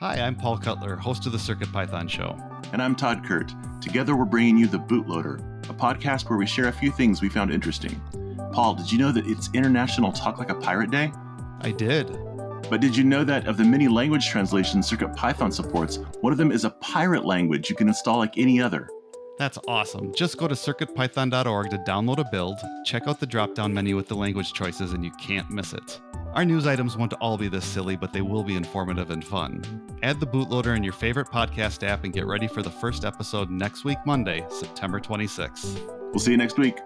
Hi, I'm Paul Cutler, host of the Circuit Python Show. And I'm Tod Kurt. Together, we're bringing you The Bootloader, a podcast where we share a few things we found interesting. Paul, did you know that it's International Talk Like a Pirate Day? I did. But did you know that of the many language translations Circuit Python supports, one of them is a pirate language you can install like any other? That's awesome. Just go to circuitpython.org to download a build, check out the drop down menu with the language choices, and you can't miss it. Our news items won't all be this silly, but they will be informative and fun. Add the bootloader in your favorite podcast app and get ready for the first episode next week, Monday, September 26th. We'll see you next week.